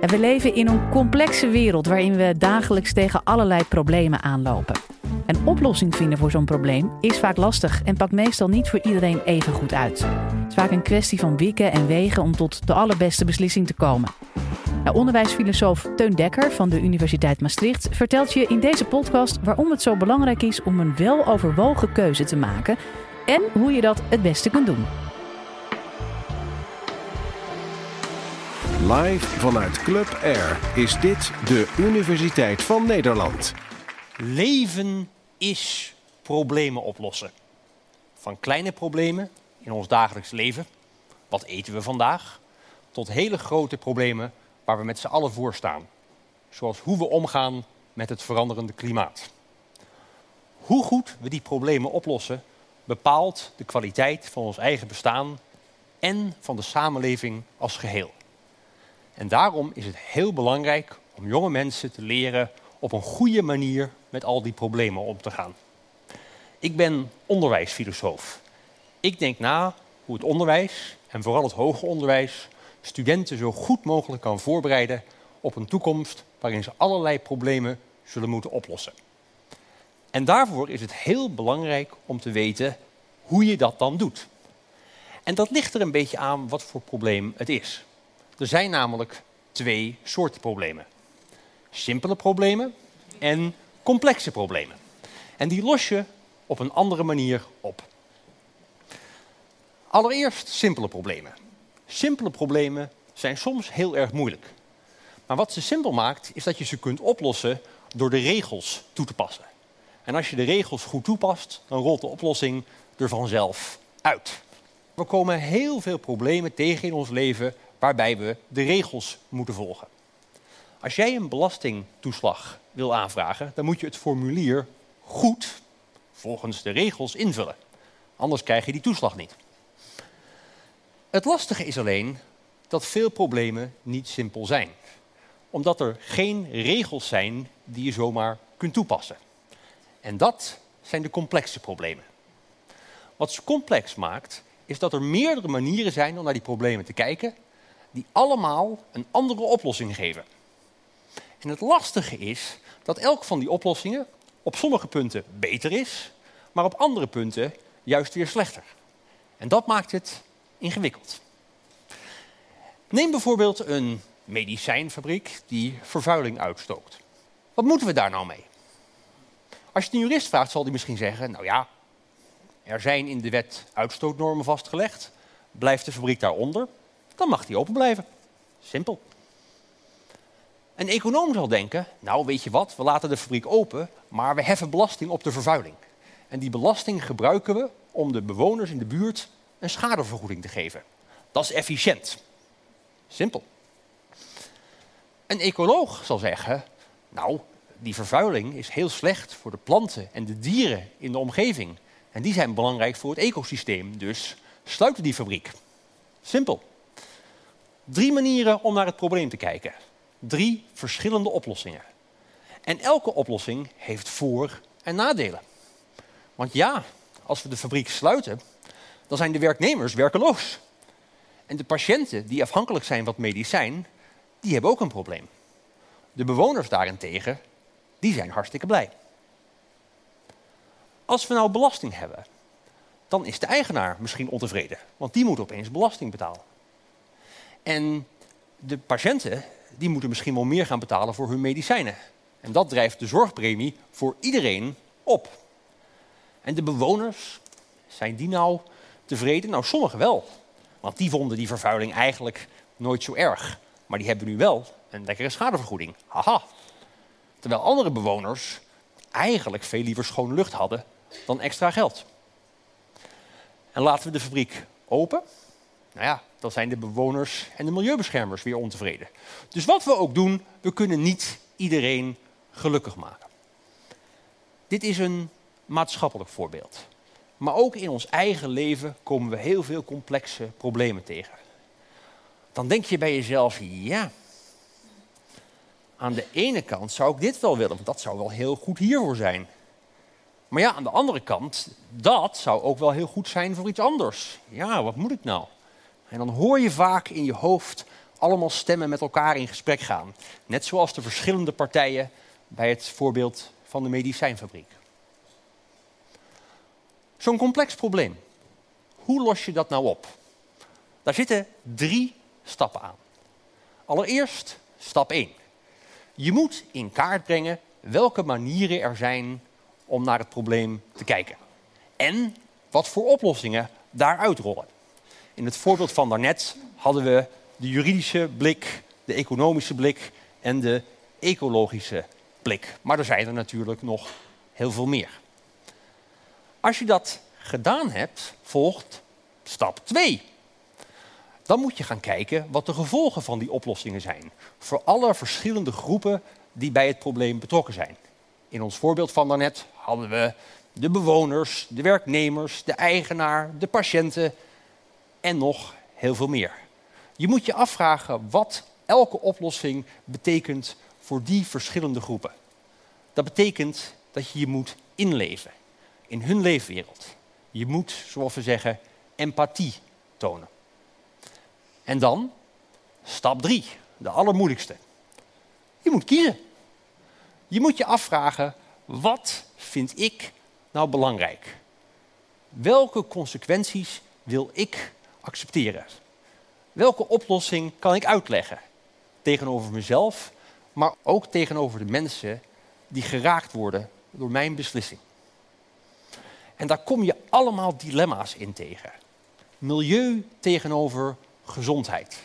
En we leven in een complexe wereld waarin we dagelijks tegen allerlei problemen aanlopen. Een oplossing vinden voor zo'n probleem is vaak lastig en pakt meestal niet voor iedereen even goed uit. Het is vaak een kwestie van wikken en wegen om tot de allerbeste beslissing te komen. Onderwijsfilosoof Teun Dekker van de Universiteit Maastricht vertelt je in deze podcast waarom het zo belangrijk is om een weloverwogen keuze te maken en hoe je dat het beste kunt doen. Live vanuit Club Air is dit de Universiteit van Nederland. Leven is problemen oplossen. Van kleine problemen in ons dagelijks leven, wat eten we vandaag, tot hele grote problemen waar we met z'n allen voor staan. Zoals hoe we omgaan met het veranderende klimaat. Hoe goed we die problemen oplossen bepaalt de kwaliteit van ons eigen bestaan en van de samenleving als geheel. En daarom is het heel belangrijk om jonge mensen te leren op een goede manier met al die problemen om te gaan. Ik ben onderwijsfilosoof. Ik denk na hoe het onderwijs, en vooral het hoger onderwijs, studenten zo goed mogelijk kan voorbereiden op een toekomst waarin ze allerlei problemen zullen moeten oplossen. En daarvoor is het heel belangrijk om te weten hoe je dat dan doet. En dat ligt er een beetje aan wat voor probleem het is. Er zijn namelijk twee soorten problemen. Simpele problemen en complexe problemen. En die los je op een andere manier op. Allereerst simpele problemen. Simpele problemen zijn soms heel erg moeilijk. Maar wat ze simpel maakt, is dat je ze kunt oplossen door de regels toe te passen. En als je de regels goed toepast, dan rolt de oplossing er vanzelf uit. We komen heel veel problemen tegen in ons leven waarbij we de regels moeten volgen. Als jij een belastingtoeslag wil aanvragen, dan moet je het formulier goed volgens de regels invullen. Anders krijg je die toeslag niet. Het lastige is alleen dat veel problemen niet simpel zijn. Omdat er geen regels zijn die je zomaar kunt toepassen. En dat zijn de complexe problemen. Wat ze complex maakt, is dat er meerdere manieren zijn om naar die problemen te kijken die allemaal een andere oplossing geven. En het lastige is dat elk van die oplossingen op sommige punten beter is, maar op andere punten juist weer slechter. En dat maakt het ingewikkeld. Neem bijvoorbeeld een medicijnfabriek die vervuiling uitstookt. Wat moeten we daar nou mee? Als je een jurist vraagt, zal hij misschien zeggen: Nou ja, er zijn in de wet uitstootnormen vastgelegd. Blijft de fabriek daaronder, dan mag die open blijven. Simpel. Een econoom zal denken, nou weet je wat, we laten de fabriek open, maar we heffen belasting op de vervuiling. En die belasting gebruiken we om de bewoners in de buurt een schadevergoeding te geven. Dat is efficiënt. Simpel. Een ecoloog zal zeggen, nou, die vervuiling is heel slecht voor de planten en de dieren in de omgeving. En die zijn belangrijk voor het ecosysteem, dus sluiten die fabriek. Simpel. Drie manieren om naar het probleem te kijken. Drie verschillende oplossingen. En elke oplossing heeft voor- en nadelen. Want ja, als we de fabriek sluiten, dan zijn de werknemers werkeloos. En de patiënten die afhankelijk zijn van medicijn, die hebben ook een probleem. De bewoners daarentegen, die zijn hartstikke blij. Als we nou belasting hebben, dan is de eigenaar misschien ontevreden, want die moet opeens belasting betalen. En de patiënten die moeten misschien wel meer gaan betalen voor hun medicijnen. En dat drijft de zorgpremie voor iedereen op. En de bewoners, zijn die nou tevreden? Nou, sommigen wel. Want die vonden die vervuiling eigenlijk nooit zo erg. Maar die hebben nu wel een lekkere schadevergoeding. Haha. Terwijl andere bewoners eigenlijk veel liever schone lucht hadden dan extra geld. En laten we de fabriek open. Nou ja, dan zijn de bewoners en de milieubeschermers weer ontevreden. Dus wat we ook doen, we kunnen niet iedereen gelukkig maken. Dit is een maatschappelijk voorbeeld. Maar ook in ons eigen leven komen we heel veel complexe problemen tegen. Dan denk je bij jezelf, ja, aan de ene kant zou ik dit wel willen, want dat zou wel heel goed hiervoor zijn. Maar ja, aan de andere kant, dat zou ook wel heel goed zijn voor iets anders. Ja, wat moet ik nou? En dan hoor je vaak in je hoofd allemaal stemmen met elkaar in gesprek gaan. Net zoals de verschillende partijen bij het voorbeeld van de medicijnfabriek. Zo'n complex probleem, hoe los je dat nou op? Daar zitten drie stappen aan. Allereerst stap 1. Je moet in kaart brengen welke manieren er zijn om naar het probleem te kijken. En wat voor oplossingen daaruit rollen. In het voorbeeld van daarnet hadden we de juridische blik, de economische blik en de ecologische blik. Maar er zijn er natuurlijk nog heel veel meer. Als je dat gedaan hebt, volgt stap 2. Dan moet je gaan kijken wat de gevolgen van die oplossingen zijn. Voor alle verschillende groepen die bij het probleem betrokken zijn. In ons voorbeeld van daarnet hadden we de bewoners, de werknemers, de eigenaar, de patiënten en nog heel veel meer. Je moet je afvragen wat elke oplossing betekent voor die verschillende groepen. Dat betekent dat je je moet inleven in hun leefwereld. Je moet, zoals we zeggen, empathie tonen. En dan, stap drie, de allermoeilijkste. Je moet kiezen. Je moet je afvragen, wat vind ik nou belangrijk? Welke consequenties wil ik accepteren? Welke oplossing kan ik uitleggen? Tegenover mezelf, maar ook tegenover de mensen die geraakt worden door mijn beslissing. En daar kom je allemaal dilemma's in tegen. Milieu tegenover gezondheid.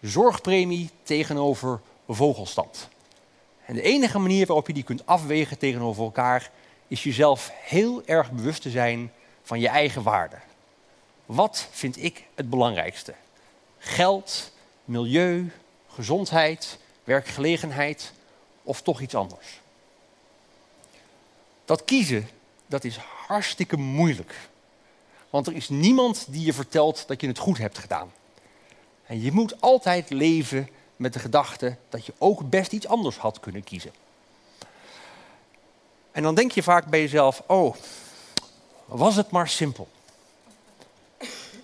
Zorgpremie tegenover vogelstand. En de enige manier waarop je die kunt afwegen tegenover elkaar is jezelf heel erg bewust te zijn van je eigen waarde. Wat vind ik het belangrijkste? Geld, milieu, gezondheid, werkgelegenheid of toch iets anders? Dat kiezen, dat is hartstikke moeilijk. Want er is niemand die je vertelt dat je het goed hebt gedaan. En je moet altijd leven met de gedachte dat je ook best iets anders had kunnen kiezen. En dan denk je vaak bij jezelf, oh, was het maar simpel.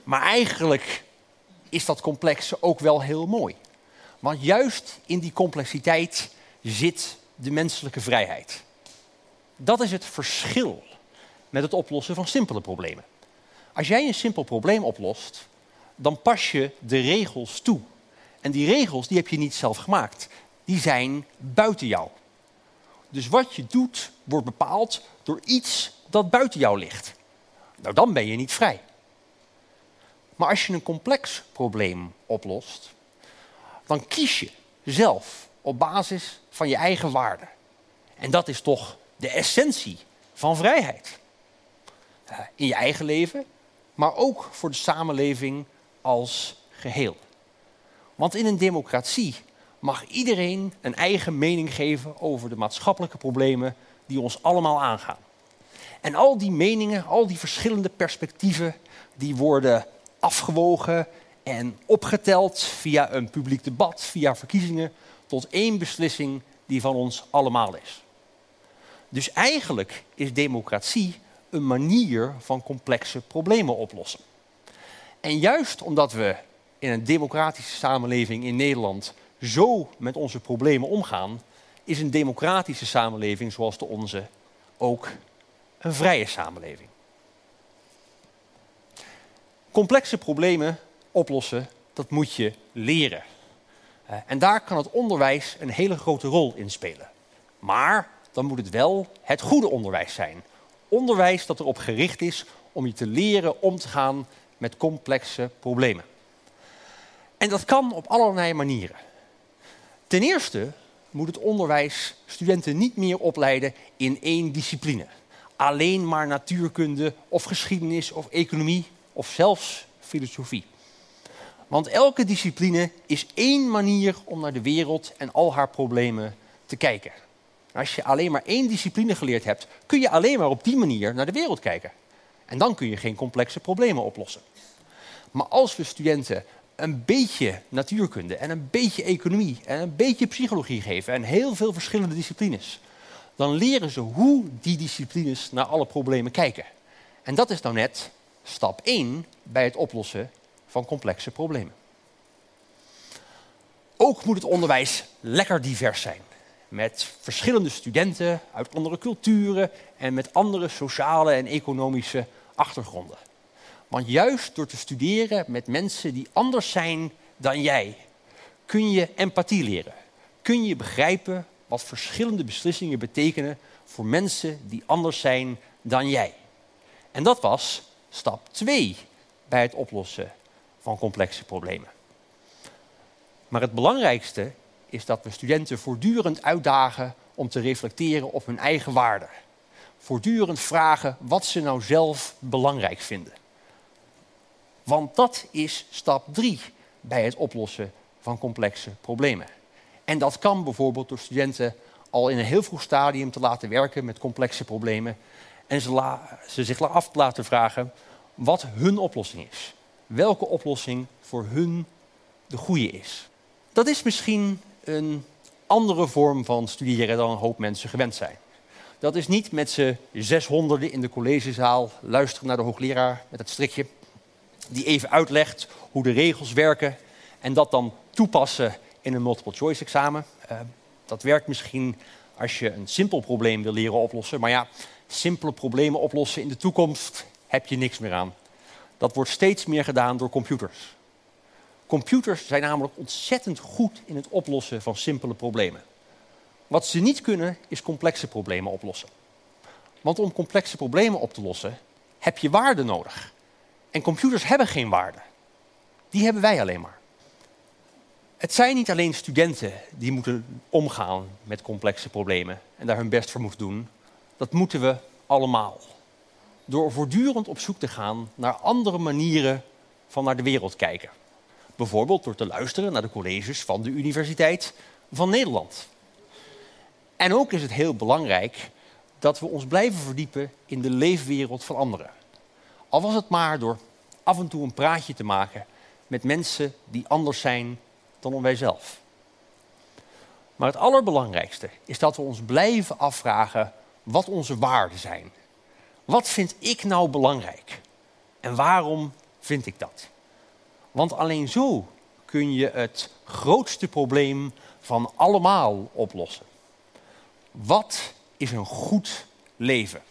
Maar eigenlijk is dat complexe ook wel heel mooi. Want juist in die complexiteit zit de menselijke vrijheid. Dat is het verschil met het oplossen van simpele problemen. Als jij een simpel probleem oplost, dan pas je de regels toe. En die regels die heb je niet zelf gemaakt. Die zijn buiten jou. Dus wat je doet, wordt bepaald door iets dat buiten jou ligt. Nou, dan ben je niet vrij. Maar als je een complex probleem oplost, dan kies je zelf op basis van je eigen waarden. En dat is toch de essentie van vrijheid. In je eigen leven, maar ook voor de samenleving als geheel. Want in een democratie mag iedereen een eigen mening geven over de maatschappelijke problemen die ons allemaal aangaan. En al die meningen, al die verschillende perspectieven, die worden afgewogen en opgeteld via een publiek debat, via verkiezingen, tot één beslissing die van ons allemaal is. Dus eigenlijk is democratie een manier van complexe problemen oplossen. En juist omdat we in een democratische samenleving in Nederland zo met onze problemen omgaan, is een democratische samenleving zoals de onze ook een vrije samenleving. Complexe problemen oplossen, dat moet je leren. Eh, en daar kan het onderwijs een hele grote rol in spelen. Maar dan moet het wel het goede onderwijs zijn. Onderwijs dat erop gericht is om je te leren om te gaan met complexe problemen. En dat kan op allerlei manieren. Ten eerste moet het onderwijs studenten niet meer opleiden in één discipline. Alleen maar natuurkunde of geschiedenis of economie of zelfs filosofie. Want elke discipline is één manier om naar de wereld en al haar problemen te kijken. Als je alleen maar één discipline geleerd hebt, kun je alleen maar op die manier naar de wereld kijken. En dan kun je geen complexe problemen oplossen. Maar als we studenten een beetje natuurkunde en een beetje economie en een beetje psychologie geven en heel veel verschillende disciplines, dan leren ze hoe die disciplines naar alle problemen kijken. En dat is nou net stap 1 bij het oplossen van complexe problemen. Ook moet het onderwijs lekker divers zijn. Met verschillende studenten uit andere culturen en met andere sociale en economische achtergronden. Want juist door te studeren met mensen die anders zijn dan jij, kun je empathie leren. Kun je begrijpen wat verschillende beslissingen betekenen voor mensen die anders zijn dan jij. En dat was stap 2 bij het oplossen van complexe problemen. Maar het belangrijkste is dat we studenten voortdurend uitdagen om te reflecteren op hun eigen waarden. Voortdurend vragen wat ze nou zelf belangrijk vinden. Want dat is stap 3 bij het oplossen van complexe problemen. En dat kan bijvoorbeeld door studenten al in een heel vroeg stadium te laten werken met complexe problemen. En ze, zich af te laten vragen wat hun oplossing is. Welke oplossing voor hun de goede is. Dat is misschien een andere vorm van studeren dan een hoop mensen gewend zijn. Dat is niet met z'n zeshonderden in de collegezaal luisteren naar de hoogleraar met het strikje, die even uitlegt hoe de regels werken en dat dan toepassen in een multiple choice examen. Uh, dat werkt misschien als je een simpel probleem wil leren oplossen, maar ja, simpele problemen oplossen in de toekomst heb je niks meer aan. Dat wordt steeds meer gedaan door computers. Computers zijn namelijk ontzettend goed in het oplossen van simpele problemen. Wat ze niet kunnen, is complexe problemen oplossen. Want om complexe problemen op te lossen, heb je waarden nodig. En computers hebben geen waarde. Die hebben wij alleen maar. Het zijn niet alleen studenten die moeten omgaan met complexe problemen en daar hun best voor moeten doen. Dat moeten we allemaal. Door voortdurend op zoek te gaan naar andere manieren van naar de wereld kijken. Bijvoorbeeld door te luisteren naar de colleges van de Universiteit van Nederland. En ook is het heel belangrijk dat we ons blijven verdiepen in de leefwereld van anderen. Al was het maar door af en toe een praatje te maken met mensen die anders zijn dan wij zelf. Maar het allerbelangrijkste is dat we ons blijven afvragen wat onze waarden zijn. Wat vind ik nou belangrijk? En waarom vind ik dat? Want alleen zo kun je het grootste probleem van allemaal oplossen. Wat is een goed leven?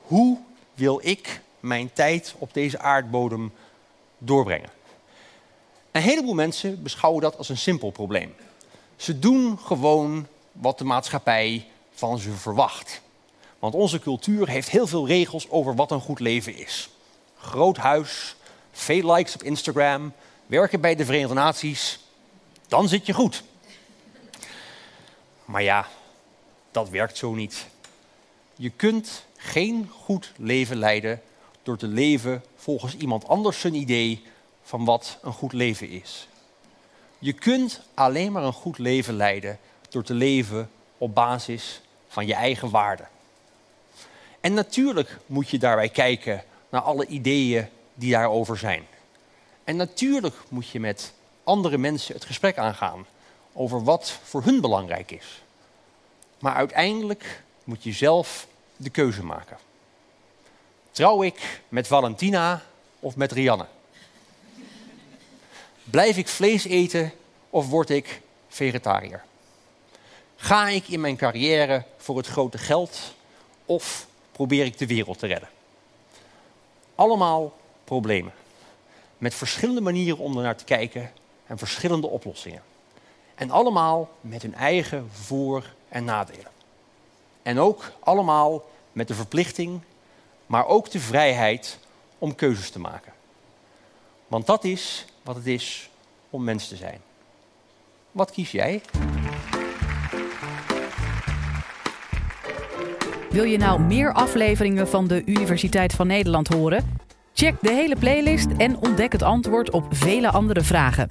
Hoe wil ik mijn tijd op deze aardbodem doorbrengen? Een heleboel mensen beschouwen dat als een simpel probleem. Ze doen gewoon wat de maatschappij van ze verwacht. Want onze cultuur heeft heel veel regels over wat een goed leven is. Groot huis, veel likes op Instagram, werken bij de Verenigde Naties, dan zit je goed. Maar ja, dat werkt zo niet. Je kunt geen goed leven leiden door te leven volgens iemand anders zijn idee van wat een goed leven is. Je kunt alleen maar een goed leven leiden door te leven op basis van je eigen waarden. En natuurlijk moet je daarbij kijken naar alle ideeën die daarover zijn. En natuurlijk moet je met andere mensen het gesprek aangaan over wat voor hun belangrijk is. Maar uiteindelijk moet je zelf de keuze maken. Trouw ik met Valentina of met Rianne? Blijf ik vlees eten of word ik vegetariër? Ga ik in mijn carrière voor het grote geld of probeer ik de wereld te redden? Allemaal problemen. Met verschillende manieren om ernaar te kijken en verschillende oplossingen. En allemaal met hun eigen voor- en nadelen. En ook allemaal met de verplichting, maar ook de vrijheid om keuzes te maken. Want dat is wat het is om mens te zijn. Wat kies jij? Wil je nou meer afleveringen van de Universiteit van Nederland horen? Check de hele playlist en ontdek het antwoord op vele andere vragen.